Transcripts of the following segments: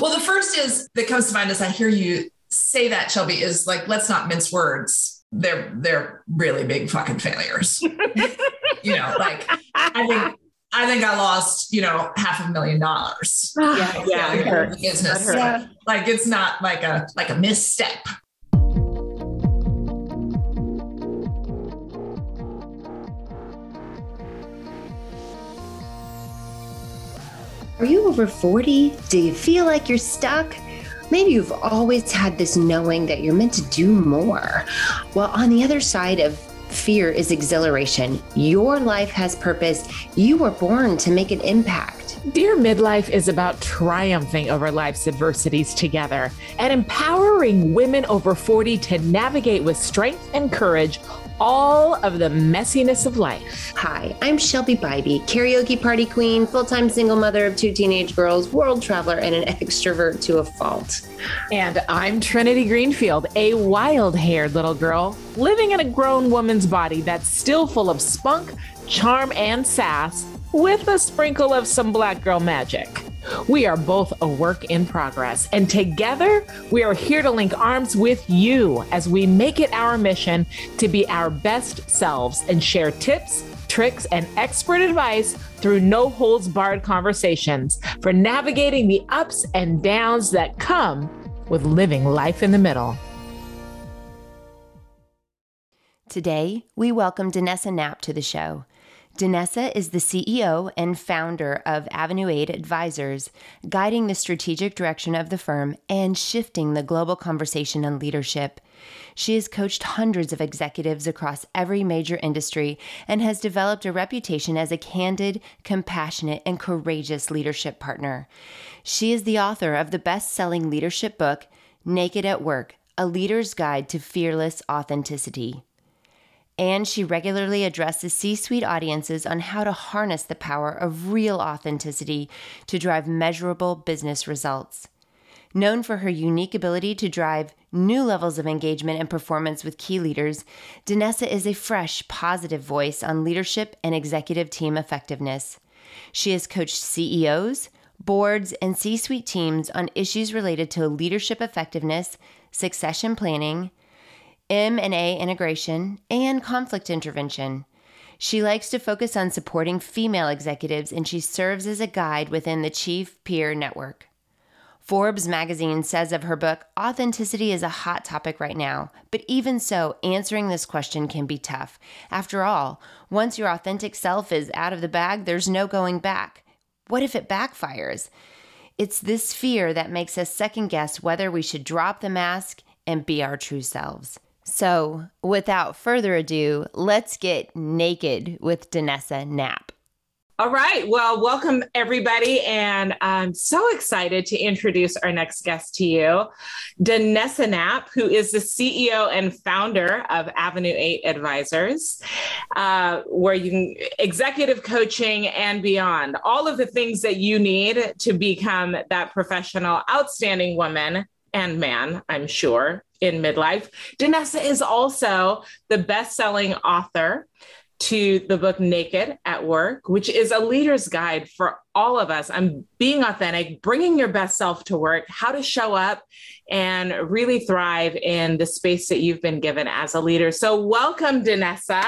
Well, the first is that comes to mind as I hear you say that, Shelby, is like, let's not mince words. They're they're really big fucking failures. you know, like I think I think I lost, you know, half a million dollars. Yeah, yeah, yeah business. Yeah. Like it's not like a like a misstep. Are you over 40? Do you feel like you're stuck? Maybe you've always had this knowing that you're meant to do more. Well, on the other side of fear is exhilaration. Your life has purpose. You were born to make an impact. Dear Midlife is about triumphing over life's adversities together and empowering women over 40 to navigate with strength and courage all of the messiness of life. Hi, I'm Shelby Bybee, karaoke party queen, full time single mother of two teenage girls, world traveler, and an extrovert to a fault. And I'm Trinity Greenfield, a wild haired little girl living in a grown woman's body that's still full of spunk, charm, and sass with a sprinkle of some black girl magic. We are both a work in progress, and together we are here to link arms with you as we make it our mission to be our best selves and share tips, tricks, and expert advice through no holds barred conversations for navigating the ups and downs that come with living life in the middle. Today, we welcome Danessa Knaupp to the show. Danessa is the CEO and founder of Avenue 8 Advisors, guiding the strategic direction of the firm and shifting the global conversation on leadership. She has coached hundreds of executives across every major industry and has developed a reputation as a candid, compassionate, and courageous leadership partner. She is the author of the best selling leadership book, Naked at Work A Leader's Guide to Fearless Authenticity and she regularly addresses C suite audiences on how to harness the power of real authenticity to drive measurable business results. Known for her unique ability to drive new levels of engagement and performance with key leaders, Danessa is a fresh, positive voice on leadership and executive team effectiveness. She has coached CEOs, boards, and C suite teams on issues related to leadership effectiveness, succession planning, M&A integration, and conflict intervention. She likes to focus on supporting female executives and she serves as a guide within the Chief Peer Network. Forbes magazine says of her book, authenticity is a hot topic right now, but even so, answering this question can be tough. After all, once your authentic self is out of the bag, there's no going back. What if it backfires? It's this fear that makes us second guess whether we should drop the mask and be our true selves. So, without further ado, let's get naked with Danessa Knaupp. All right. Well, welcome everybody. And I'm so excited to introduce our next guest to you, Danessa Knaupp, who is the CEO and founder of Avenue 8 Advisors, uh, where you can executive coaching and beyond, all of the things that you need to become that professional, outstanding woman and man, I'm sure, in midlife. Danessa is also the best selling author to the book Naked at Work, which is a leader's guide for all of us. I'm being authentic, bringing your best self to work, how to show up and really thrive in the space that you've been given as a leader. So, welcome, Danessa.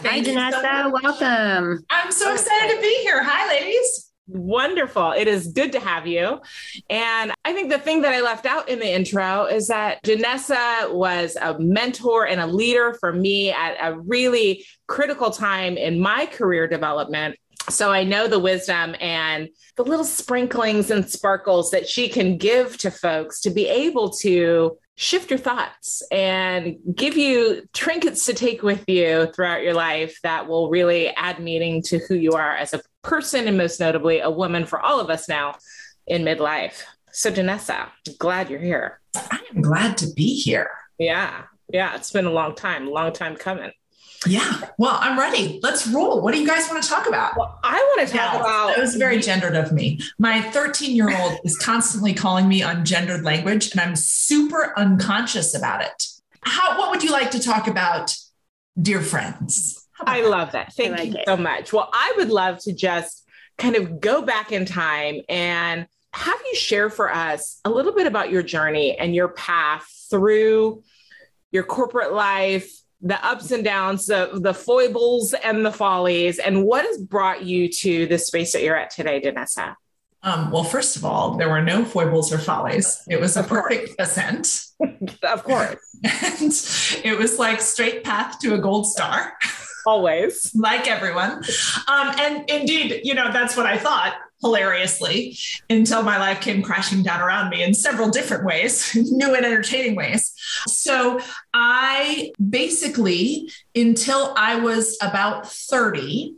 Hi, Danessa. So welcome. I'm so excited to be here. Hi, ladies. Wonderful. It is good to have you. And I think the thing that I left out in the intro is that Danessa was a mentor and a leader for me at a really critical time in my career development. So I know the wisdom and the little sprinklings and sparkles that she can give to folks to be able to shift your thoughts and give you trinkets to take with you throughout your life that will really add meaning to who you are as a person and most notably a woman for all of us now in midlife. So, Danessa, glad you're here. I am glad to be here. Yeah. Yeah. It's been a long time, long time coming. Yeah. Well, I'm ready. Let's roll. What do you guys want to talk about? Well, I want to talk yeah, about. That was very gendered of me. My 13 year old is constantly calling me ungendered language, and I'm super unconscious about it. How? What would you like to talk about, dear friends? I love that. Thank like you it. so much. Well, I would love to just kind of go back in time and have you share for us a little bit about your journey and your path through your corporate life, the ups and downs, the, the foibles and the follies, and what has brought you to the space that you're at today, Danessa? Um, well, first of all, there were no foibles or follies. It was a perfect ascent. of course. and it was like straight path to a gold star. Always. like everyone. Um, and indeed, you know, that's what I thought hilariously until my life came crashing down around me in several different ways, new and entertaining ways. So I basically, until I was about 30,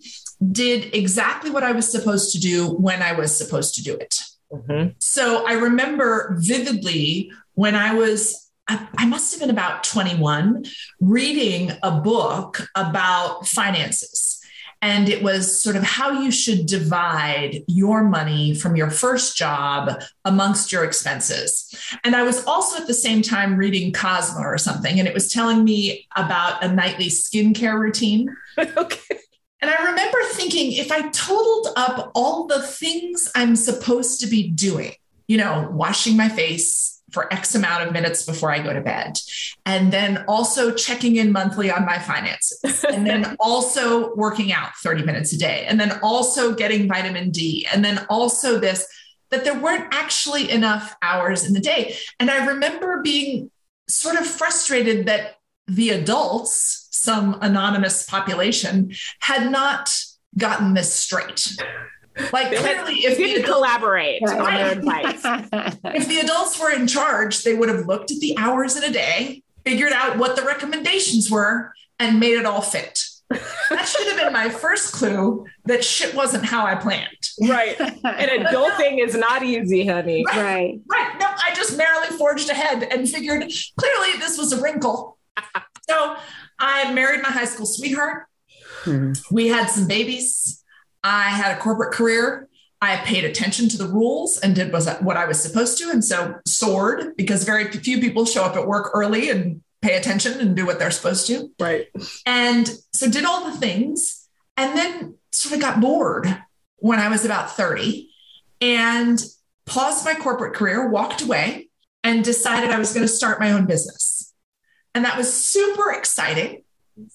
did exactly what I was supposed to do when I was supposed to do it. Mm-hmm. So I remember vividly when I was I, must have been about 21 reading a book about finances. And it was sort of how you should divide your money from your first job amongst your expenses. And I was also at the same time reading Cosmo or something, and it was telling me about a nightly skincare routine. okay. And I remember thinking if I totaled up all the things I'm supposed to be doing, you know, washing my face for X amount of minutes before I go to bed, and then also checking in monthly on my finances, and then also working out 30 minutes a day, and then also getting vitamin D, and then also this, that there weren't actually enough hours in the day. And I remember being sort of frustrated that the adults, some anonymous population had not gotten this straight. Like clearly, if you adults, collaborate right. on their advice, if the adults were in charge, they would have looked at the hours in a day, figured out what the recommendations were, and made it all fit. that should have been my first clue that shit wasn't how I planned. Right. And adulting is not easy, honey. Right. Right. right. No, I just merrily forged ahead and figured clearly this was a wrinkle. so I married my high school sweetheart. Mm-hmm. We had some babies. I had a corporate career. I paid attention to the rules and did was what I was supposed to, and so soared because very few people show up at work early and pay attention and do what they're supposed to. Right. And so did all the things, and then sort of got bored when I was about thirty, and paused my corporate career, walked away, and decided I was going to start my own business. And that was super exciting.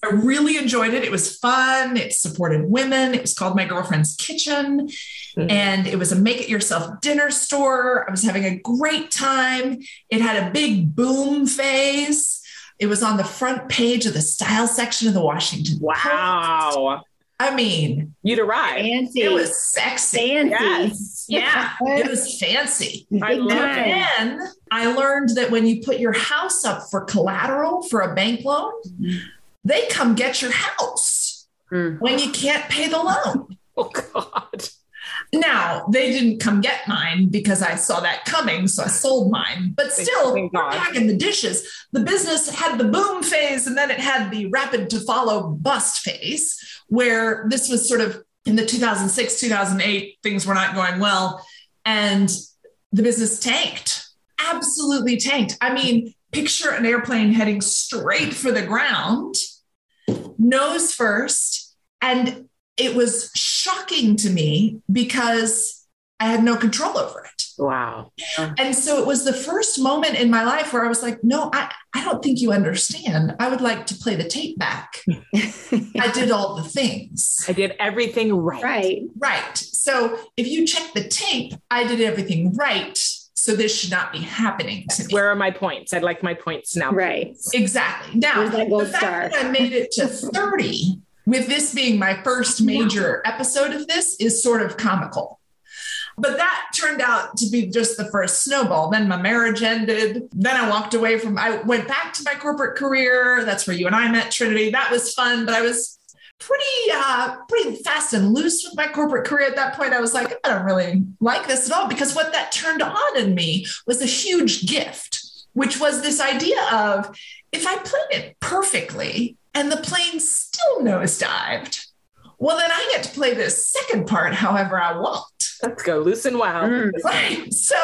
I really enjoyed it. It was fun. It supported women. It was called My Girlfriend's Kitchen. Mm-hmm. And it was a make it yourself dinner store. I was having a great time. It had a big boom phase. It was on the front page of the style section of the Washington Wow. Post. I mean, you'd arrive. Fancy. It was sexy. Fancy. Yes. Yeah. it was fancy. I love then I learned that when you put your house up for collateral for a bank loan, mm-hmm. They come get your house mm. when you can't pay the loan. Oh God. Now they didn't come get mine because I saw that coming, so I sold mine. But still, packing the dishes. The business had the boom phase, and then it had the rapid to follow bust phase, where this was sort of in the 2006 2008 things were not going well, and the business tanked, absolutely tanked. I mean, picture an airplane heading straight for the ground, nose first, and it was shocking to me because I had no control over it. Wow. And so it was the first moment in my life where I was like, no, I, I don't think you understand. I would like to play the tape back. I did all the things. I did everything right. Right. Right. So if you check the tape, I did everything right. So this should not be happening to me. Where are my points? I'd like my points now. Right. Exactly. Now, the fact star? that I made it to 30 with this being my first major episode of this is sort of comical. But that turned out to be just the first snowball. Then my marriage ended. Then I walked away from, I went back to my corporate career. That's where you and I met, Trinity. That was fun, but I was pretty uh pretty fast and loose with my corporate career at that point i was like i don't really like this at all because what that turned on in me was a huge gift which was this idea of if i played it perfectly and the plane still nosedived. Well, then I get to play this second part however I want. Let's go loose and wild. Mm. Right. So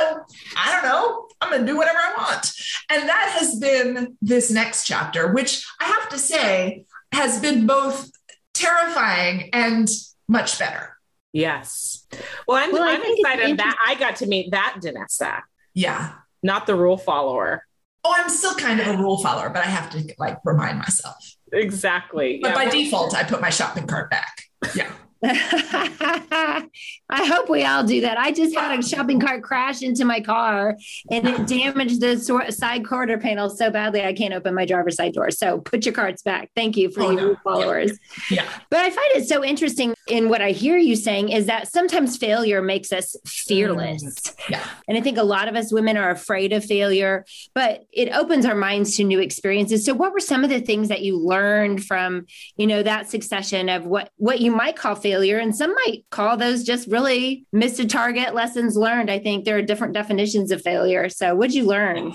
I don't know. I'm going to do whatever I want. And that has been this next chapter, which I have to say has been both terrifying and much better. Yes. Well, I'm, Well, I I'm excited that I got to meet that Danessa, Yeah. not the rule follower. Oh, I'm still kind of a rule follower, but I have to like remind myself. Exactly. But Yeah. by default, I put my shopping cart back. Yeah. I hope we all do that. I just had a shopping cart crash into my car and it damaged the sor- side quarter panel so badly I can't open my driver's side door. So put your carts back. Thank you for Oh, you no. followers. Yeah. But I find it so interesting in what I hear you saying is that sometimes failure makes us fearless. Mm. Yeah. And I think a lot of us women are afraid of failure, but it opens our minds to new experiences. So what were some of the things that you learned from, you know, that succession of what what you might call failure and some might call those just really missed a target lessons learned. I think there are different definitions of failure. So what'd you learn?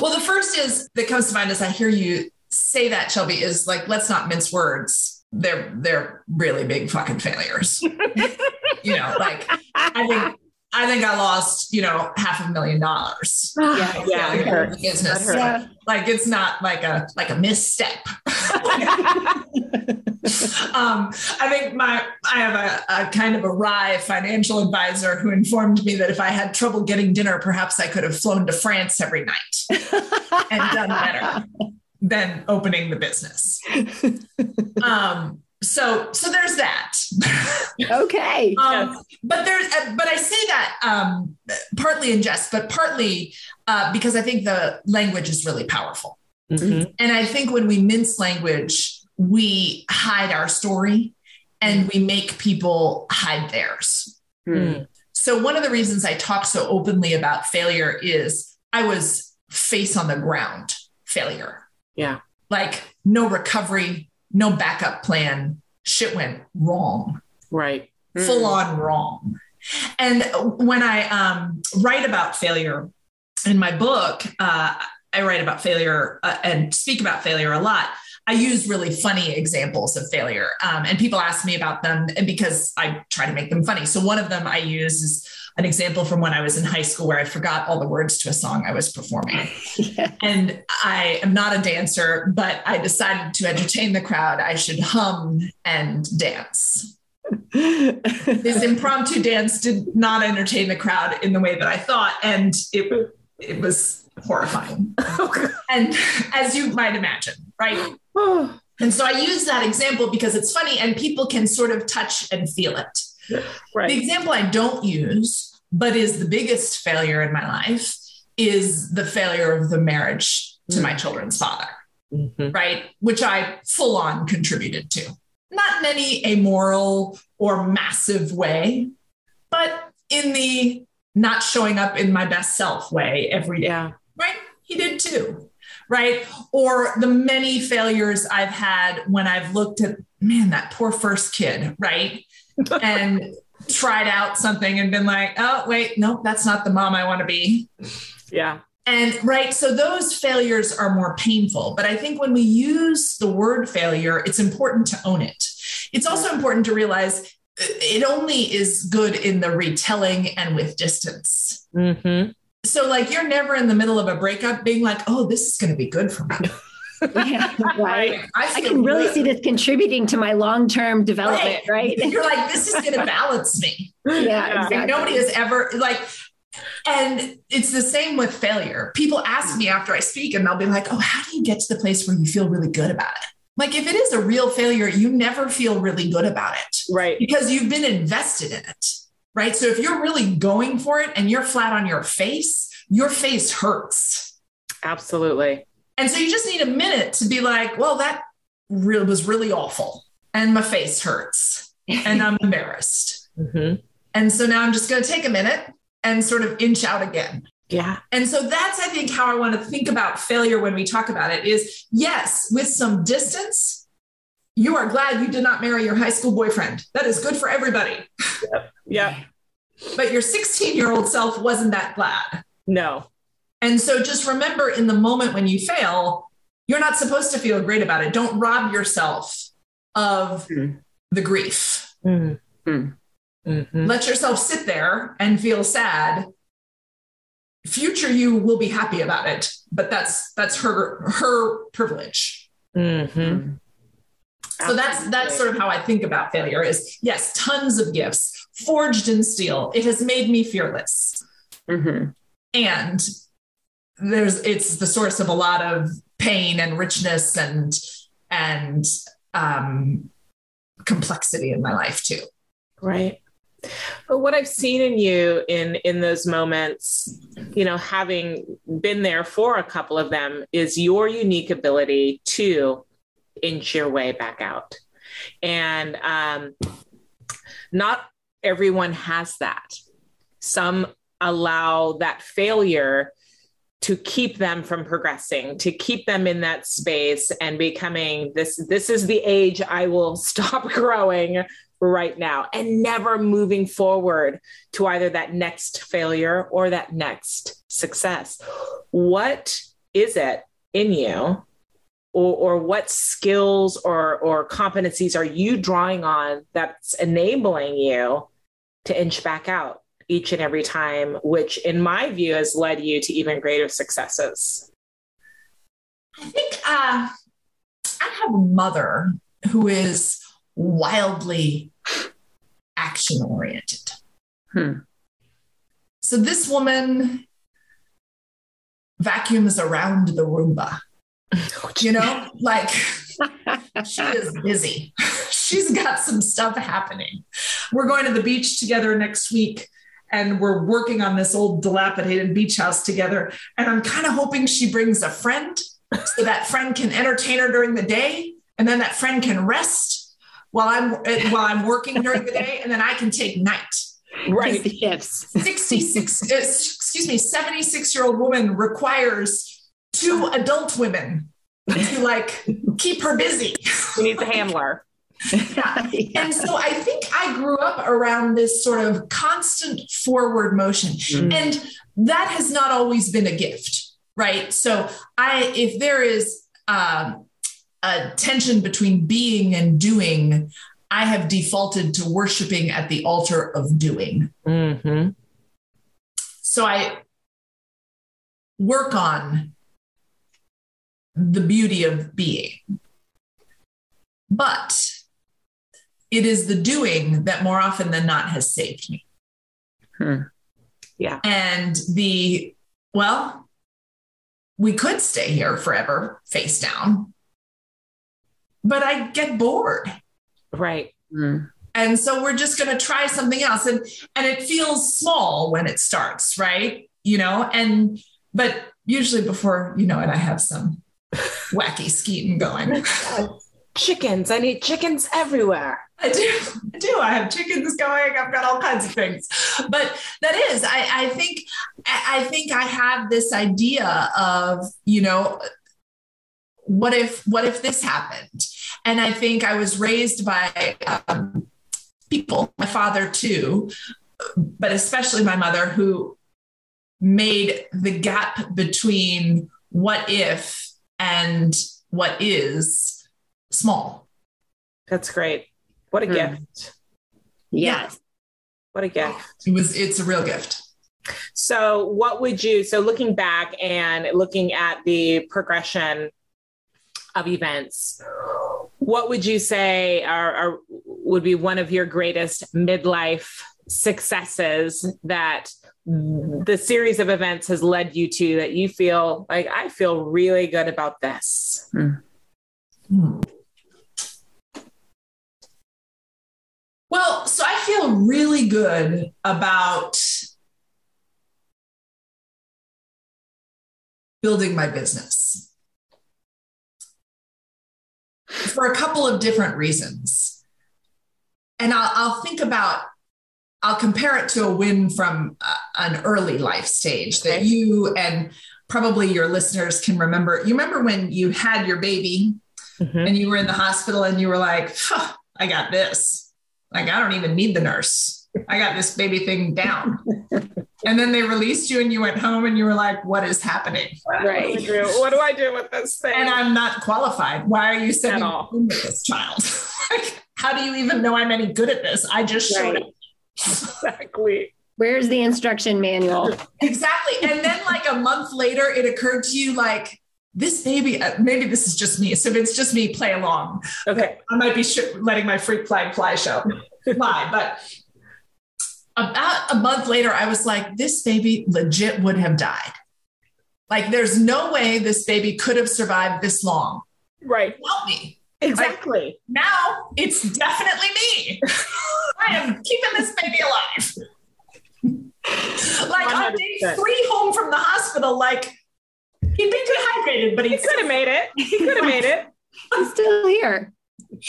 Well, the first is that comes to mind as I hear you say that, Shelby, is like, let's not mince words. They're they're really big fucking failures. you know, like I think I think I lost, you know, half a million dollars. Yeah. yeah, it hurt. business. That hurt. Like it's not like a like a misstep. um, I think my I have a, a kind of a wry financial advisor who informed me that if I had trouble getting dinner, perhaps I could have flown to France every night and done better than opening the business. Um, so so there's that. okay. Um, but there's, uh, but I say that um, partly in jest, but partly uh, because I think the language is really powerful. Mhm. And I think when we mince language, we hide our story and we make people hide theirs. Mm. So, one of the reasons I talk so openly about failure is I was face on the ground failure. Yeah. Like, no recovery, no backup plan. Shit went wrong Right. full on wrong. And when I um, write about failure in my book, uh, I write about failure uh, and speak about failure a lot. I use really funny examples of failure, um, and people ask me about them, because I try to make them funny. So one of them I use is an example from when I was in high school where I forgot all the words to a song I was performing. Yeah. And I am not a dancer, but I decided to entertain the crowd. I should hum and dance this impromptu dance did not entertain the crowd in the way that I thought, and it it was horrifying. Oh, and as you might imagine, right? Oh, And so I use that example because it's funny and people can sort of touch and feel it. The example I don't use, but is the biggest failure in my life, is the failure of the marriage to my children's father Mhm. right? Which I full on contributed to. Not in any amoral or massive way, but in the not showing up in my best self way every day, Yeah. right? He did too, right? Or the many failures I've had when I've looked at, man, that poor first kid, right? And tried out something and been like, oh, wait, nope, that's not the mom I want to be. Yeah. And right, so those failures are more painful. But I think when we use the word failure, it's important to own it. It's also important to realize uh, it only is good in the retelling and with distance. hmm So, like, you're never in the middle of a breakup being like, oh, this is going to be good for me. Yeah, right. I feel can really good. see this contributing to my long-term development, right? You're like, this is going to balance me. Yeah, Yeah. exactly. Like, nobody has ever, like, and it's the same with failure. People ask me after I speak, and they'll be like, oh, how do you get to the place where you feel really good about it? Like, if it is a real failure, you never feel really good about it Right. because you've been invested in it. Right. So if you're really going for it and you're flat on your face, your face hurts. Absolutely. And so you just need a minute to be like, well, that really was really awful. And my face hurts and I'm embarrassed. hmm And so now I'm just going to take a minute and sort of inch out again. Yeah. And so that's, I think, how I want to think about failure when we talk about it is yes, with some distance, you are glad you did not marry your high school boyfriend. That is good for everybody. Yep. Yeah. But your 16 year old self wasn't that glad. No. And so just remember in the moment when you fail, you're not supposed to feel great about it. Don't rob yourself of Hmm. the grief. Mm. Hmm. Mhm. Let yourself sit there and feel sad. Future you will be happy about it, but that's that's her her privilege. Mhm. so that's that's sort of how I think about failure is yes, tons of gifts forged in steel. It has made me fearless. Mhm. And there's it's the source of a lot of pain and richness and and um complexity in my life too. Right. But what I've seen in you in in those moments, you know, having been there for a couple of them, is your unique ability to inch your way back out. And um, not everyone has that. Some allow that failure to keep them from progressing to keep them in that space and becoming this this is the age i will stop growing right now and never moving forward to either that next failure or that next success. What is it in you or, or what skills or, or competencies are you drawing on that's enabling you to inch back out each and every time, which in my view has led you to even greater successes? I think uh, I have a mother who is wildly action oriented. Hmm. So this woman vacuums around the Roomba. You know, like she is busy. She's got some stuff happening. We're going to the beach together next week and we're working on this old dilapidated beach house together. And I'm kind of hoping she brings a friend so that friend can entertain her during the day and then that friend can rest while I'm while I'm working during the day and then I can take night. Right. The shifts. 66 uh, excuse me 76 year old woman requires two adult women to like keep her busy. She needs a handler. yeah. And so I think I grew up around this sort of constant forward motion. Mm. And that has not always been a gift, right? So I if there is um, a tension between being and doing, I have defaulted to worshiping at the altar of doing. Mm-hmm. So I work on the beauty of being. But it is the doing that more often than not has saved me. Hmm. Yeah. And the, well, we could stay here forever face down, but I get bored. Right. Hmm. And so we're just going to try something else. And, and it feels small when it starts, right? You know, and, but usually before you know it, I have some wacky scheme going. Chickens. I need chickens everywhere. I do. I do. I have chickens going. I've got all kinds of things. But that is, I, I think, I think I have this idea of, you know, what if, what if this happened? And I think I was raised by um, people, my father too, but especially my mother, who made the gap between what if and what is small. That's great. What a Hmm. gift. Yes. What a gift. It was, it's a real gift. So, what would you, so looking back and looking at the progression of events, what would you say are, are would be one of your greatest midlife successes that the series of events has led you to that you feel like I feel really good about this? Hmm. Well, so I feel really good about building my business for a couple of different reasons. And I'll, I'll think about, I'll compare it to a win from uh, an early life stage that you and probably your listeners can remember. You remember when you had your baby Mhm. and you were in the hospital and you were like, "Huh, I got this. Like, I don't even need the nurse. I got this baby thing down. and then they released you and you went home and you were like, what is happening? What do I do? What do I do with this thing? And I'm not qualified. Why are you sending At all. me with this child? like, how do you even know I'm any good at this? I just showed Right. up. exactly. Where's the instruction manual? Exactly. And then, like a month later, it occurred to you, like, this baby, uh, maybe this is just me. So if it's just me, play along. Okay. I might be sh- letting my freak flag fly show fly, but about a month later, I was like, this baby legit would have died. Like, there's no way this baby could have survived this long. Right. Help me. Exactly. Like, now it's definitely me. I am keeping this baby alive. like 100%. on day three home from the hospital, like he'd been dehydrated, but he could have made it. He could have made it. He's still here.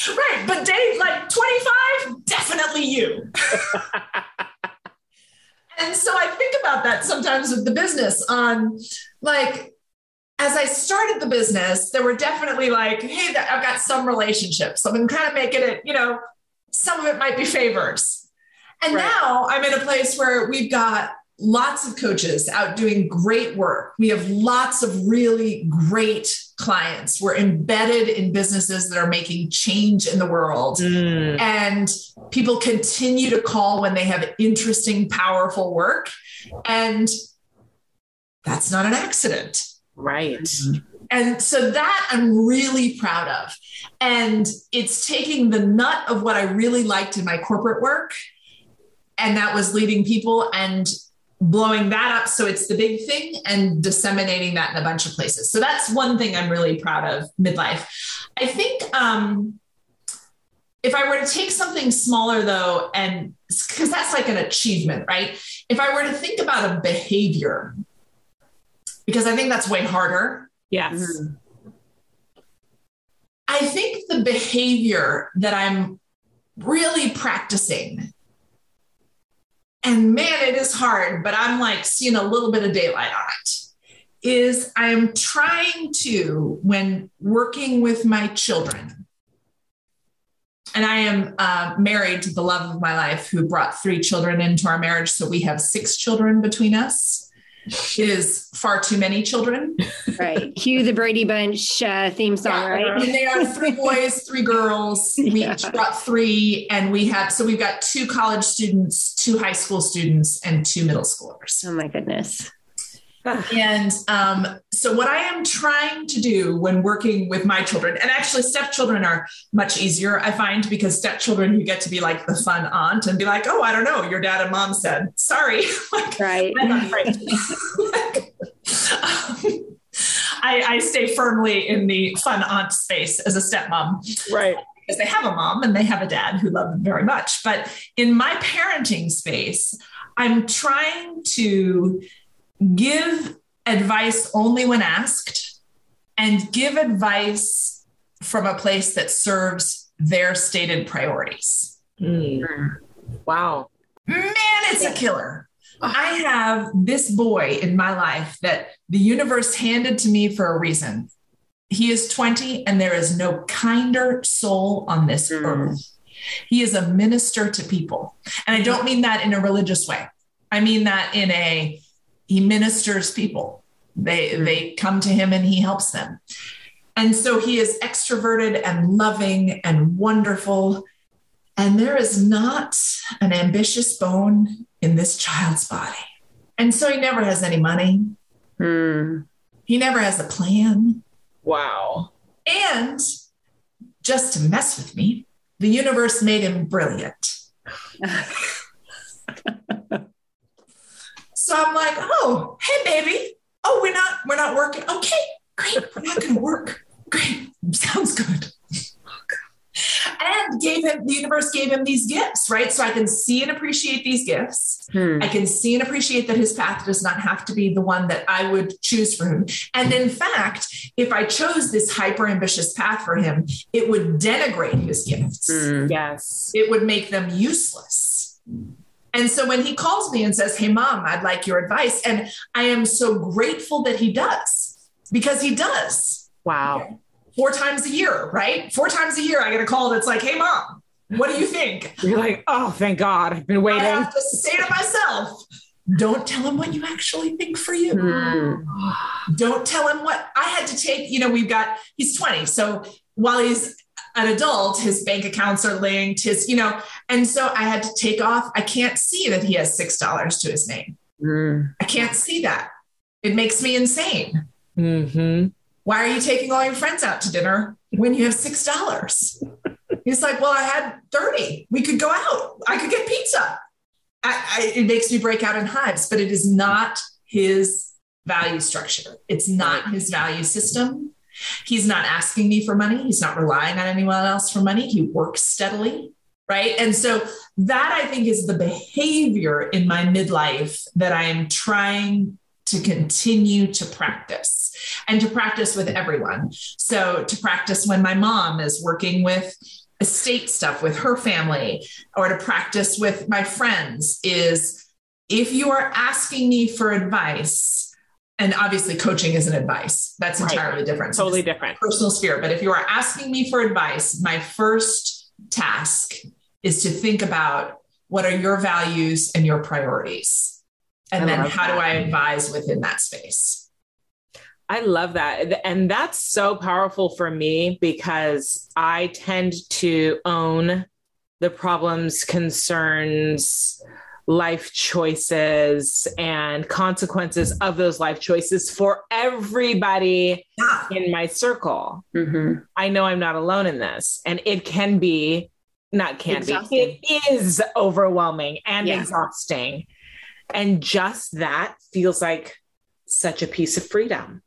Right. But day like 25, definitely you. and so I think about that sometimes with the business on like as I started the business, there were definitely like, hey, I've got some relationships. So I'm kind of making it, you know, some of it might be favors. And right. now I'm in a place where we've got lots of coaches out doing great work. We have lots of really great clients. We're embedded in businesses that are making change in the world. Mm. And people continue to call when they have interesting, powerful work. And that's not an accident. Right. And so that I'm really proud of. And it's taking the nut of what I really liked in my corporate work, and that was leading people and blowing that up so it's the big thing and disseminating that in a bunch of places. So that's one thing I'm really proud of midlife. I think um, if I were to take something smaller though, and because that's like an achievement, right? If I were to think about a behavior because I think that's way harder. Yes. Mm-hmm. I think the behavior that I'm really practicing, and man, it is hard, but I'm like seeing a little bit of daylight on it, is I'm trying to, when working with my children, and I am uh, married to the love of my life who brought three children into our marriage. So we have six children between us is far too many children. Right. Cue the Brady Bunch uh, theme song, yeah, right? And they are three boys, three girls. We yeah. each brought three, and we have so we've got two college students, two high school students, and two middle schoolers. Oh my goodness. and um, so, what I am trying to do when working with my children, and actually, stepchildren are much easier, I find, because stepchildren, you get to be like the fun aunt and be like, oh, I don't know, your dad and mom said, sorry. like, right. I, I stay firmly in the fun aunt space as a stepmom. Right because they have a mom and they have a dad who love them very much. But in my parenting space, I'm trying to give advice only when asked and give advice from a place that serves their stated priorities. Mm. Wow. Man, it's a killer. I have this boy in my life that the universe handed to me for a reason. He is 20, and there is no kinder soul on this mm. earth. He is a minister to people. And I don't mean that in a religious way, I mean that in a he ministers people. They they come to him and he helps them. And so he is extroverted and loving and wonderful. And there is not an ambitious bone in this child's body. And so he never has any money. Hmm. He never has a plan. Wow. And just to mess with me, the universe made him brilliant. So I'm like, oh, hey, baby. Oh, we're not, we're not working. Okay, great. We're not going to work. Great. Sounds good. and gave him the universe gave him these gifts right so i can see and appreciate these gifts hmm. i can see and appreciate that his path does not have to be the one that i would choose for him and in fact if i chose this hyper ambitious path for him it would denigrate his gifts hmm. yes it would make them useless and so when he calls me and says, Hey, mom, I'd like your advice. And I am so grateful that he does because he does. Wow. Four times a year, right? Four times a year, I get a call that's like, Hey, mom, what do you think? You're like, Oh, thank God. I've been waiting. I have to say to myself, don't tell him what you actually think for you. Mm. Don't tell him what I had to take. You know, we've got, he's 20. So while he's an adult, his bank accounts are linked, his, you know, and so I had to take off. I can't see that he has $6 to his name. Mm. I can't see that. It makes me insane. Mm-hmm. why are you taking all your friends out to dinner when you have $6? He's like, well, I had 30. We could go out. I could get pizza. I, I, it makes me break out in hives, but it is not his value structure. It's not his value system. He's not asking me for money. He's not relying on anyone else for money. He works steadily. Right. And so that I think is the behavior in my midlife that I am trying to continue to practice and to practice with everyone. So to practice when my mom is working with estate stuff with her family or to practice with my friends is if you are asking me for advice, and obviously coaching isn't advice, that's entirely right. different. Totally different. Personal sphere. But if you are asking me for advice, my first task is to think about what are your values and your priorities? And I then how that. do I advise within that space? I love that. And that's so powerful for me because I tend to own the problems, concerns, life choices, and consequences of those life choices for everybody yeah. in my circle. Mm-hmm. I know I'm not alone in this. And it can be, not can exhausting. be, it is overwhelming and yeah. exhausting. And just that feels like such a piece of freedom.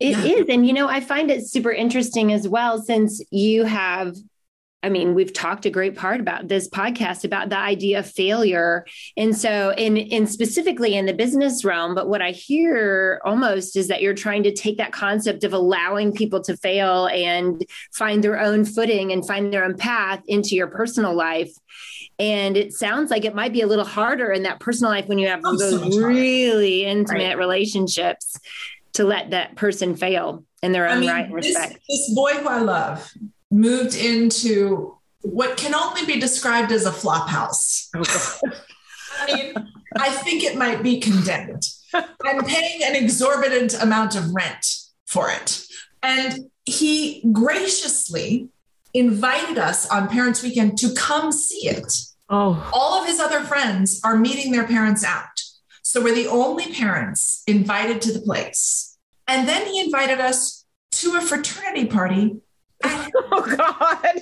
It yeah. is, And, you know, I find it super interesting as well, since you have, I mean, we've talked a great part about this podcast about the idea of failure. And so, in, in specifically in the business realm, but what I hear almost is that you're trying to take that concept of allowing people to fail and find their own footing and find their own path into your personal life. And it sounds like it might be a little harder in that personal life when you have oh, those so really intimate right. relationships to let that person fail in their own I mean, right and respect. This, this boy who I love moved into what can only be described as a flop house. Oh, I mean, I think it might be condemned. I'm paying an exorbitant amount of rent for it. And he graciously invited us on Parents Weekend to come see it. Oh. All of his other friends are meeting their parents out. So we're the only parents invited to the place. And then he invited us to a fraternity party. oh, God.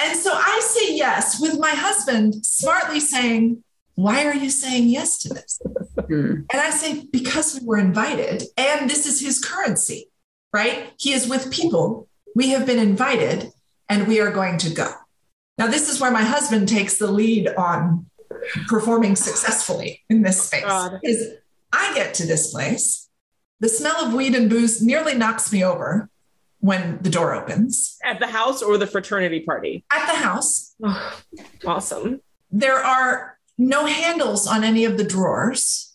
And so I say yes with my husband smartly saying, Why are you saying yes to this? Hmm. And I say, Because we were invited, and this is his currency, right? He is with people. We have been invited, and we are going to go. Now, this is where my husband takes the lead on performing successfully in this space. Is I get to this place the smell of weed and booze nearly knocks me over when the door opens. At the house or the fraternity party? At the house. Oh, awesome. There are no handles on any of the drawers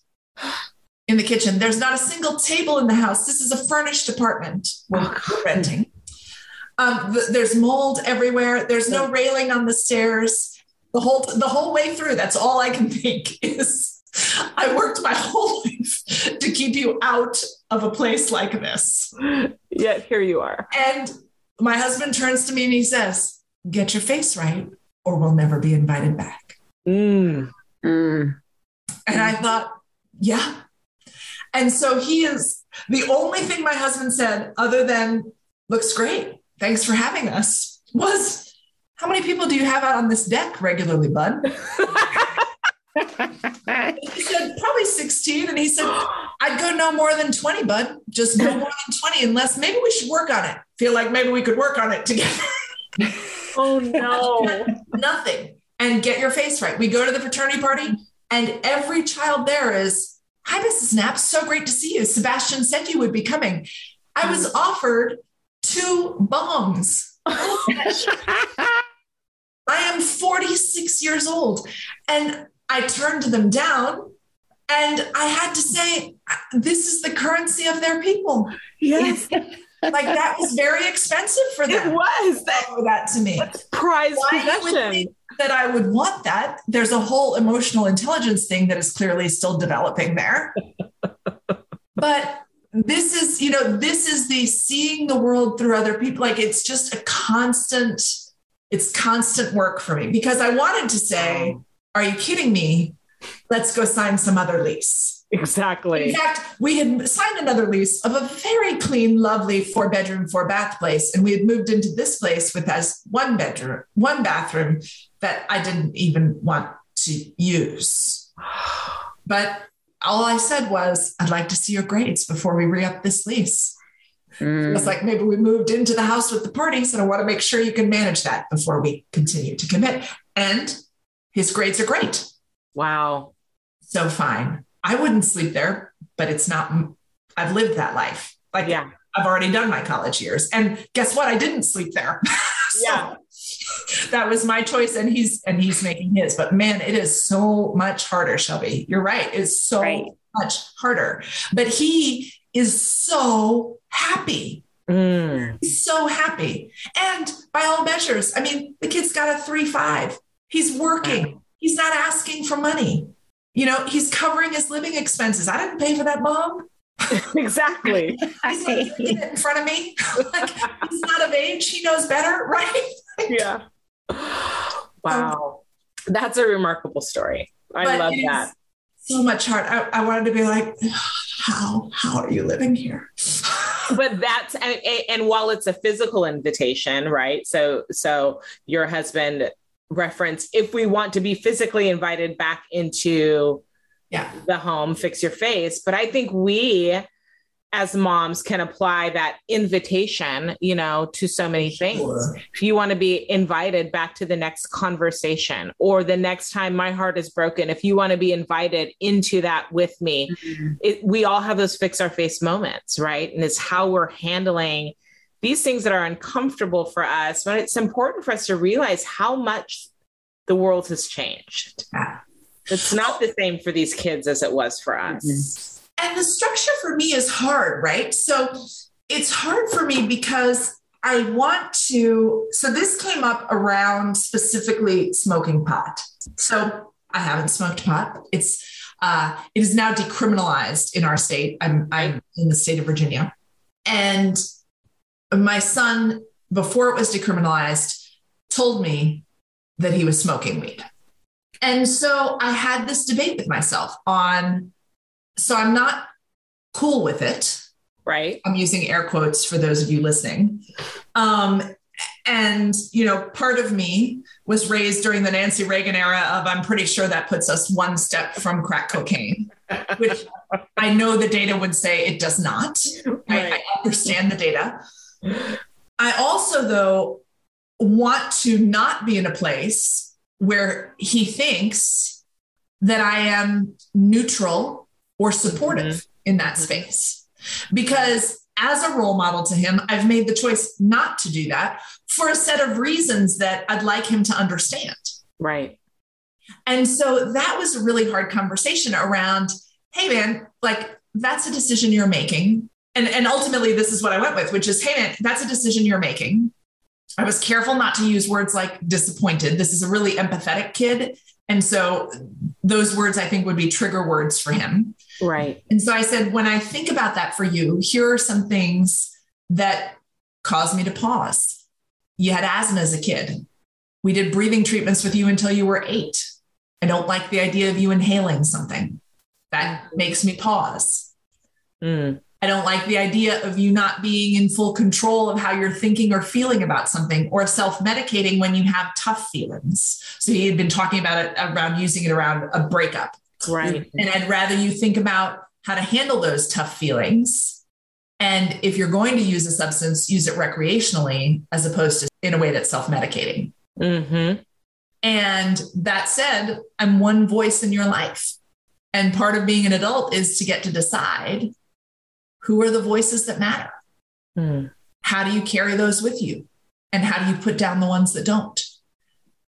in the kitchen. There's not a single table in the house. This is a furnished apartment we're, oh, renting. Um, th- there's mold everywhere. There's no railing on the stairs. The whole the whole way through. That's all I can think is I worked my whole life to keep you out of a place like this. Yet here you are. And my husband turns to me and he says, Get your face right, or we'll never be invited back. Mm. Mm. And I thought, Yeah. And so he is the only thing my husband said, other than, Looks great. Thanks for having us, was, How many people do you have out on this deck regularly, bud? he said, probably 16. And he said, I'd go no more than 20, bud. Just no more than 20, unless maybe we should work on it. Feel like maybe we could work on it together. oh, no. Nothing. And get your face right. We go to the fraternity party, and every child there is, Hi, Mrs. Knapp. So great to see you. Sebastian said you would be coming. I was mm. offered two bongs. I am 46 years old. And I turned them down and I had to say, this is the currency of their people. Yes. like that was very expensive for them. It was that, that to me. Prize possession. That I would want that. There's a whole emotional intelligence thing that is clearly still developing there. but this is, you know, this is the seeing the world through other people. Like it's just a constant, it's constant work for me because I wanted to say, are you kidding me? Let's go sign some other lease. Exactly. In fact, we had signed another lease of a very clean, lovely four bedroom, four bath place. And we had moved into this place with as one bedroom, one bathroom that I didn't even want to use. But all I said was, I'd like to see your grades before we re up this lease. Mm. It's like maybe we moved into the house with the parties, and I want to make sure you can manage that before we continue to commit. And his grades are great. Wow. So fine. I wouldn't sleep there, but it's not, I've lived that life. Like, yeah. I've already done my college years. And guess what? I didn't sleep there. so yeah. That was my choice. And he's, and he's making his. But man, it is so much harder, Shelby. You're right. It's so right. much harder. But he is so happy. Mm. He's so happy. And by all measures, I mean, the kid's got a three five. He's working. He's not asking for money. You know, he's covering his living expenses. I didn't pay for that, mom. exactly. he's not in front of me. like, he's not of age. He knows better, right? yeah. Wow. Um, That's a remarkable story. I love that. So much heart. I, I wanted to be like, how how are you living here? but that's and, and while it's a physical invitation, right? So so your husband reference if we want to be physically invited back into yeah. the home, fix your face. But I think we as moms can apply that invitation, you know, to so many things. Sure. If you want to be invited back to the next conversation or the next time my heart is broken, if you want to be invited into that with me, mm-hmm. it, we all have those fix our face moments, right? And it's how we're handling these things that are uncomfortable for us, but it's important for us to realize how much the world has changed. It's not the same for these kids as it was for us. Mm-hmm. And the structure for me is hard, right? So it's hard for me because I want to. So this came up around specifically smoking pot. So I haven't smoked pot. It's uh, it is now decriminalized in our state. I'm I'm in the state of Virginia, and my son, before it was decriminalized, told me that he was smoking weed. And so I had this debate with myself on, so I'm not cool with it. Right. I'm using air quotes for those of you listening. Um, and, you know, part of me was raised during the Nancy Reagan era of I'm pretty sure that puts us one step from crack cocaine, which I know the data would say it does not. Right. I, I understand the data. I also, though, want to not be in a place where he thinks that I am neutral or supportive mm-hmm. in that mm-hmm. space. Because as a role model to him, I've made the choice not to do that for a set of reasons that I'd like him to understand. Right. And so that was a really hard conversation around hey, man, like that's a decision you're making and and ultimately this is what I went with, which is, hey man, that's a decision you're making. I was careful not to use words like disappointed. This is a really empathetic kid. And so those words I think would be trigger words for him. Right. And so I said, when I think about that for you, here are some things that caused me to pause. You had asthma as a kid. We did breathing treatments with you until you were eight. I don't like the idea of you inhaling something. That makes me pause. Mm. I don't like the idea of you not being in full control of how you're thinking or feeling about something or self medicating when you have tough feelings. So he had been talking about it around using it around a breakup. Right. And I'd rather you think about how to handle those tough feelings. And if you're going to use a substance, use it recreationally as opposed to in a way that's self medicating. Mm-hmm. And that said, I'm one voice in your life. And part of being an adult is to get to decide who are the voices that matter? Mm. How do you carry those with you? And how do you put down the ones that don't?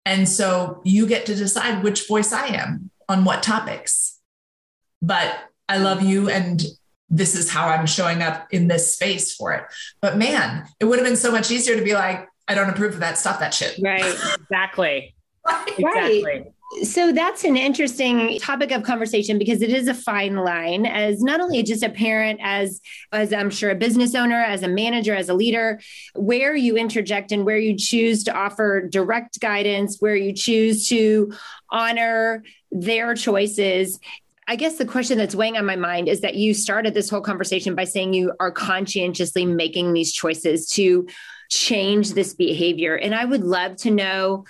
And so you get to decide which voice I am on what topics. But I love you and this is how I'm showing up in this space for it. But man, it would have been so much easier to be like, I don't approve of that. Stop that shit. Right. Exactly. right. Exactly so that's an interesting topic of conversation because it is a fine line as not only just a parent as as i'm sure a business owner as a manager as a leader where you interject and where you choose to offer direct guidance where you choose to honor their choices I guess the question that's weighing on my mind is that you started this whole conversation by saying you are conscientiously making these choices to change this behavior. And I would love to know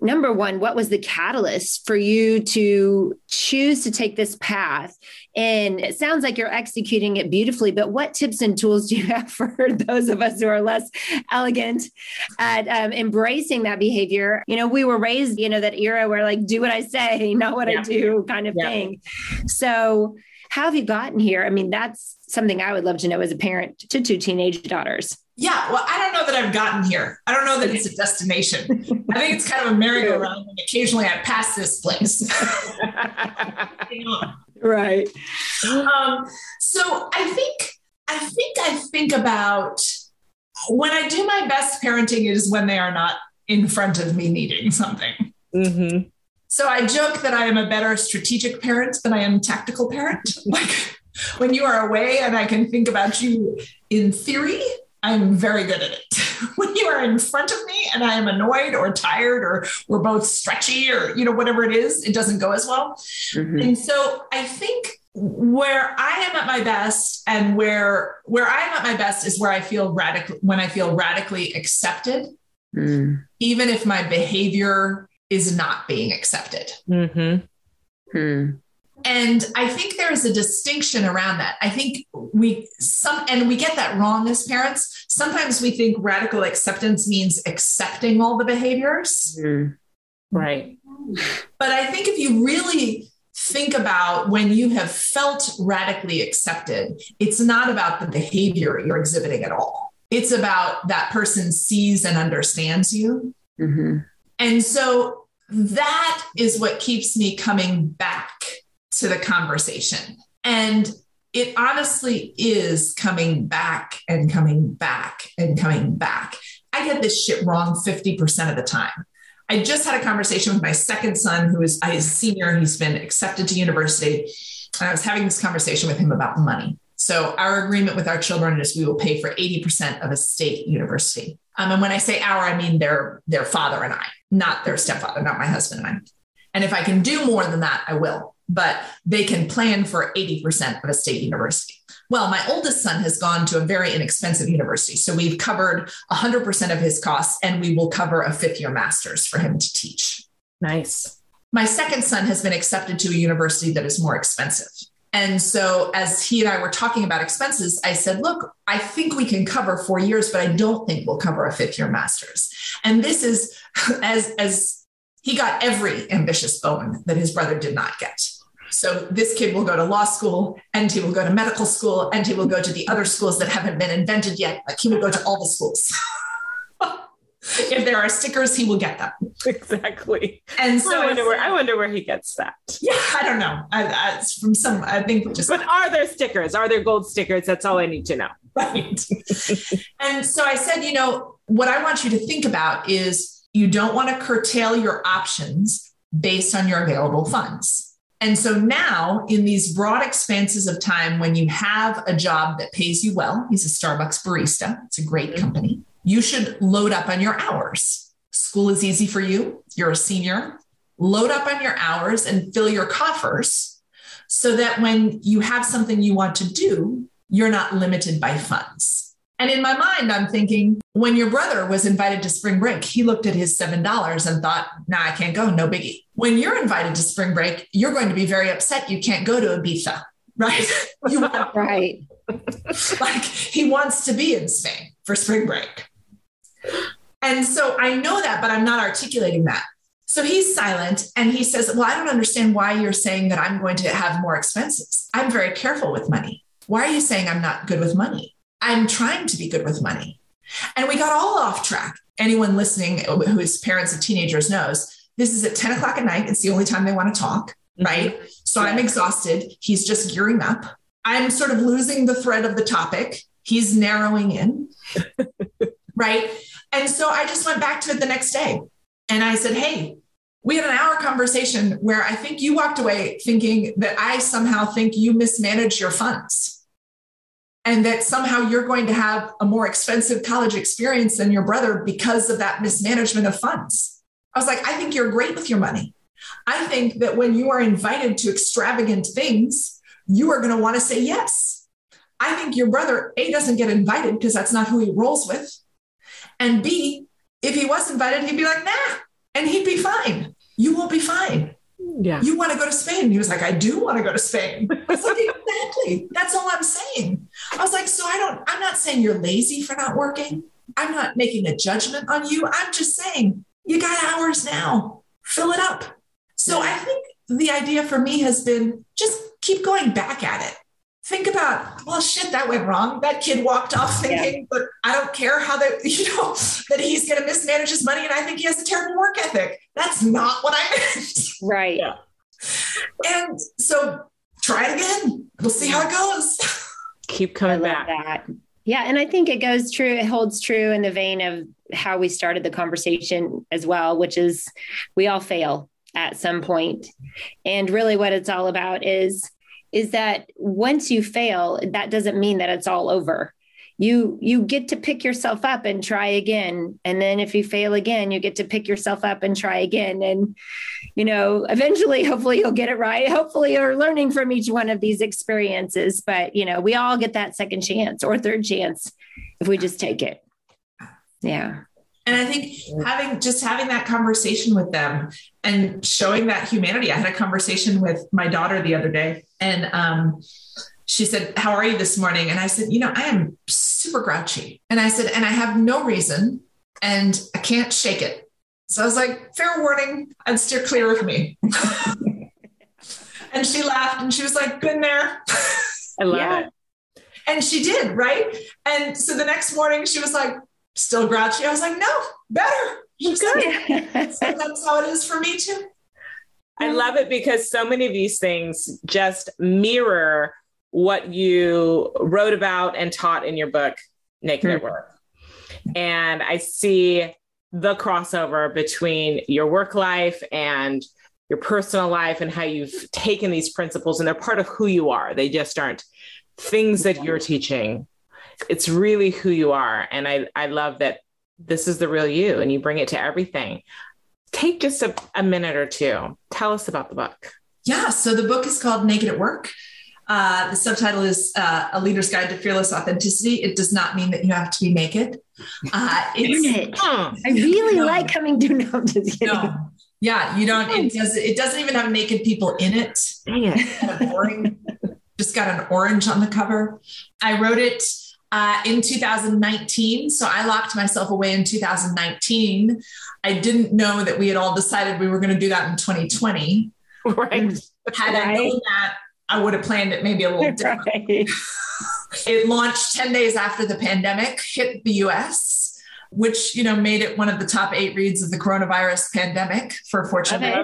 number one, what was the catalyst for you to choose to take this path? And it sounds like you're executing it beautifully, but what tips and tools do you have for those of us who are less elegant at um, embracing that behavior? You know, we were raised, you know, that era where like, do what I say, not what yeah. I do kind of yeah. thing. So, how have you gotten here? I mean, that's something I would love to know as a parent to two teenage daughters. Yeah, well, I don't know that I've gotten here. I don't know that it's a destination. I think it's kind of a merry-go-round, and occasionally I pass this place. right. Um, so I think I think I think about when I do my best parenting is when they are not in front of me needing something. Mm-hmm. So I joke that I am a better strategic parent than I am a tactical parent. Like when you are away and I can think about you in theory, I'm very good at it. when you are in front of me and I am annoyed or tired or we're both stretchy or you know whatever it is, it doesn't go as well. Mm-hmm. And so I think where I am at my best and where where I am at my best is where I feel radical when I feel radically accepted, mm. even if my behavior is not being accepted. Mm-hmm. Hmm. And I think there is a distinction around that. I think we some and we get that wrong as parents. Sometimes we think radical acceptance means accepting all the behaviors. Mm. Right. But I think if you really think about when you have felt radically accepted, it's not about the behavior you're exhibiting at all. It's about that person sees and understands you. Mm-hmm. And so that is what keeps me coming back to the conversation. And it honestly is coming back and coming back and coming back. I get this shit wrong 50% of the time. I just had a conversation with my second son, who is a senior. He's been accepted to university. And I was having this conversation with him about money. So, our agreement with our children is we will pay for 80% of a state university. Um, and when I say our, I mean their, their father and I, not their stepfather, not my husband and I. And if I can do more than that, I will but they can plan for 80% of a state university. Well, my oldest son has gone to a very inexpensive university. So we've covered 100% of his costs and we will cover a fifth year master's for him to teach. Nice. My second son has been accepted to a university that is more expensive. And so, as he and I were talking about expenses, I said, Look, I think we can cover four years, but I don't think we'll cover a fifth year master's. And this is as, as he got every ambitious bone that his brother did not get. So this kid will go to law school and he will go to medical school and he will go to the other schools that haven't been invented yet. Like he will go to all the schools. if there are stickers, he will get them. Exactly. And so I wonder where I wonder where he gets that. Yeah, I don't know. I, I, it's from some. I think just. But are there stickers? Are there gold stickers? That's all I need to know. Right. and so I said, you know, what I want you to think about is you don't want to curtail your options based on your available funds. And so now, in these broad expanses of time, when you have a job that pays you well, he's a Starbucks barista, it's a great mm-hmm. company, you should load up on your hours. School is easy for you, you're a senior. Load up on your hours and fill your coffers so that when you have something you want to do, you're not limited by funds. And in my mind, I'm thinking when your brother was invited to spring break, he looked at his $7 and thought, nah, I can't go, no biggie. When you're invited to spring break, you're going to be very upset you can't go to Ibiza, right? You want, right. like he wants to be in Spain for spring break. And so I know that, but I'm not articulating that. So he's silent and he says, Well, I don't understand why you're saying that I'm going to have more expenses. I'm very careful with money. Why are you saying I'm not good with money? I'm trying to be good with money. And we got all off track. Anyone listening who is parents of teenagers knows this is at 10 o'clock at night. It's the only time they want to talk, mm-hmm. right? So. I'm exhausted. He's just gearing up. I'm sort of losing the thread of the topic. He's narrowing in, right? And so I just went back to it the next day and I said, Hey, we had an hour conversation where I think you walked away thinking that I somehow think you mismanage your funds and that somehow you're going to have a more expensive college experience than your brother because of that mismanagement of funds. I was like, I think you're great with your money. I think that when you are invited to extravagant things, you are going to want to say yes. I think your brother, A, doesn't get invited because that's not who he rolls with. And B, if he was invited, he'd be like, nah, and he'd be fine. You won't be fine. Yeah. You want to go to Spain? He was like, I do want to go to Spain. I was like, exactly. That's all I'm saying. I was like, so I don't, I'm not saying you're lazy for not working. I'm not making a judgment on you. I'm just saying you got hours now. Fill it up. So I think the idea for me has been just keep going back at it. Think about, well, shit, that went wrong. That kid walked off thinking, yeah. but I don't care how that, you know, that he's going to mismanage his money and I think he has a terrible work ethic. That's not what I meant. Right. Yeah. And so try it again. We'll see how it goes. Keep coming back. That. Yeah. And I think it goes true, it holds true in the vein of how we started the conversation as well, which is we all fail at some. And really what it's all about is is that once you fail, that doesn't mean that it's all over. You you get to pick yourself up and try again. And then if you fail again, you get to pick yourself up and try again. And you know, eventually, hopefully you'll get it right. Hopefully you're learning from each one of these experiences. But you know, we all get that second chance or third chance if we just take it. Yeah. And I think having just having that conversation with them and showing that humanity. I had a conversation with my daughter the other day, and um, she said, How are you this morning? And I said, You know, I am super grouchy. And I said, And I have no reason, and I can't shake it. So I was like, Fair warning, I'd steer clear of me. and she laughed and she was like, Been there. I love yeah. it. And she did, right? And so the next morning she was like, still grouchy. I was like, no, better. You good. so that's how it is for me too. I love it because so many of these things just mirror what you wrote about and taught in your book, Naked mm-hmm. at Work. And I see the crossover between your work life and your personal life and how you've taken these principles and they're part of who you are. They just aren't things that you're teaching it's really who you are. And I, I love that this is the real you and you bring it to everything. Take just a, a minute or two. Tell us about the book. Yeah. So the book is called Naked at Work. Uh, the subtitle is uh, A Leader's Guide to Fearless Authenticity. It does not mean that you have to be naked. Uh, it. I really no. like coming to no, I'm just kidding. No. Yeah, you don't. It does. It doesn't even have naked people in it. Dang it! Kind of boring. just got an orange on the cover. I wrote it uh, in 2019. So I locked myself away in 2019. I didn't know that we had all decided we were going to do that in 2020. Right. Had right. I known that, I would have planned it maybe a little different. Right. it launched 10 days after the pandemic hit the US, which, you know, made it one of the top eight reads of the coronavirus pandemic for Fortune. Okay.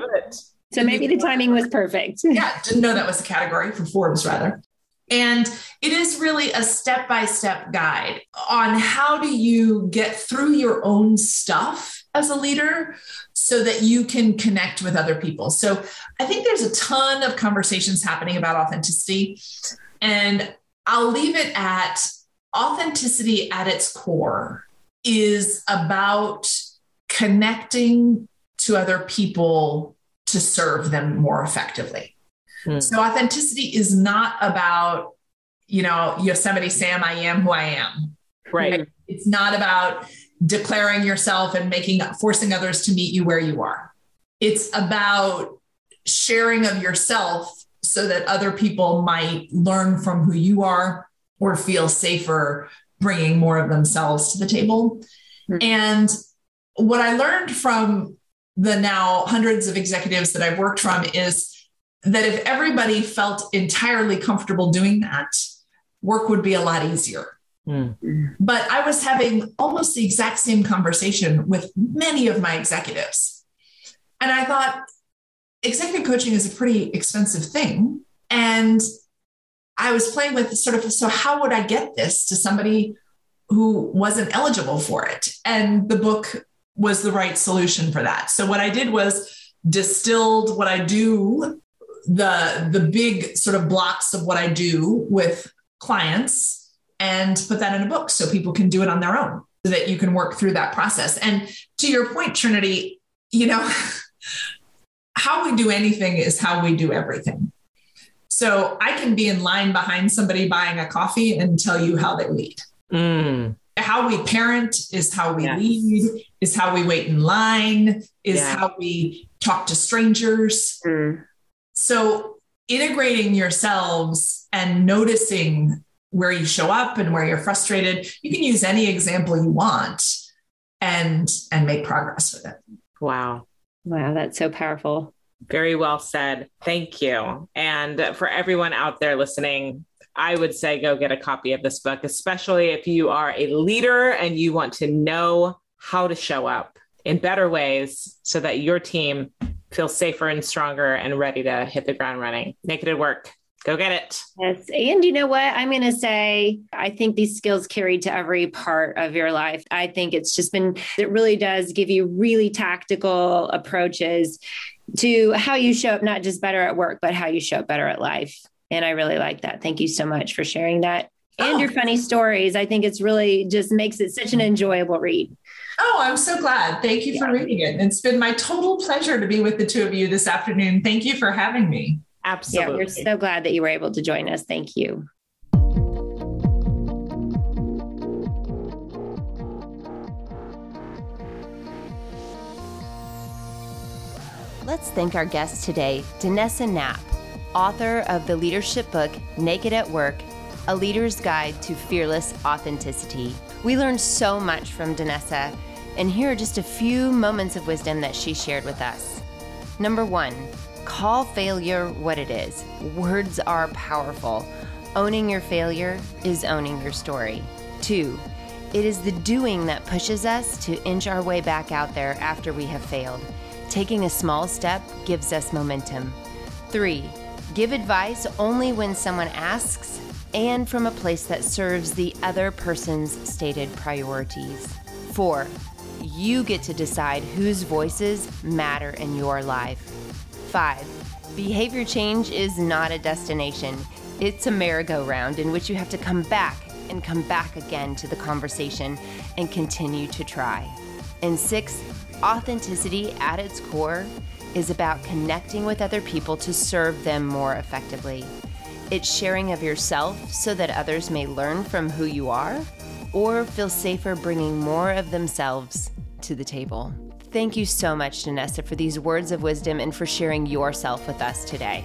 So maybe the timing was perfect. yeah, didn't know that was a category for Forbes, rather. And it is really a step by step guide on how do you get through your own stuff as a leader so that you can connect with other people. So I think there's a ton of conversations happening about authenticity. And I'll leave it at authenticity at its core is about connecting to other people to serve them more effectively. Hmm. So authenticity is not about, you know, Yosemite Sam, I am who I am. Right. It's not about declaring yourself and making forcing others to meet you where you are. It's about sharing of yourself so that other people might learn from who you are or feel safer bringing more of themselves to the table. Mm-hmm. And what I learned from the now hundreds of executives that I've worked from is that if everybody felt entirely comfortable doing that, work would be a lot easier. Mm. But I was having almost the exact same conversation with many of my executives. And I thought, executive coaching is a pretty expensive thing. And I was playing with sort of, so how would I get this to somebody who wasn't eligible for it? And the book was the right solution for that. So what I did was distilled what I do the the big sort of blocks of what I do with clients and put that in a book so people can do it on their own so that you can work through that process. And to your point, Trinity, you know, how we do anything is how we do everything. So I can be in line behind somebody buying a coffee and tell you how they lead. Mm. How we parent is how we Yes. lead, is how we wait in line, is Yeah. how we talk to strangers. Mm. So integrating yourselves and noticing where you show up and where you're frustrated, you can use any example you want and and make progress with it. Wow. Wow, that's so powerful. Very well said. Thank you. And for everyone out there listening, I would say go get a copy of this book, especially if you are a leader and you want to know how to show up in better ways so that your team feels safer and stronger and ready to hit the ground running. Naked at work. Go get it. Yes. And you know what? I'm going to say, I think these skills carried to every part of your life. I think it's just been, it really does give you really tactical approaches to how you show up, not just better at work, but how you show up better at life. And I really like that. Thank you so much for sharing that. And Oh. your funny stories. I think it's really just makes it such an enjoyable read. Oh, I'm so glad. Thank you for reading it. It's been my total pleasure to be with the two of you this afternoon. Thank you for having me. Absolutely. Yeah, we're so glad that you were able to join us. Thank you. Let's thank our guest today, Danessa Knaupp, author of the leadership book Naked at Work A Leader's Guide to Fearless Authenticity. We learned so much from Danessa, and here are just a few moments of wisdom that she shared with us. Number one, call failure what it is. Words are powerful. Owning your failure is owning your story. Two, it is the doing that pushes us to inch our way back out there after we have failed. Taking a small step gives us momentum. Three, give advice only when someone asks and from a place that serves the other person's stated priorities. Four, you get to decide whose voices matter in your life. Five, behavior change is not a destination, it's a merry-go-round in which you have to come back and come back again to the conversation and continue to try. And six, authenticity at its core is about connecting with other people to serve them more effectively. It's sharing of yourself so that others may learn from who you are or feel safer bringing more of themselves to the table. Thank you so much, Danessa, for these words of wisdom and for sharing yourself with us today.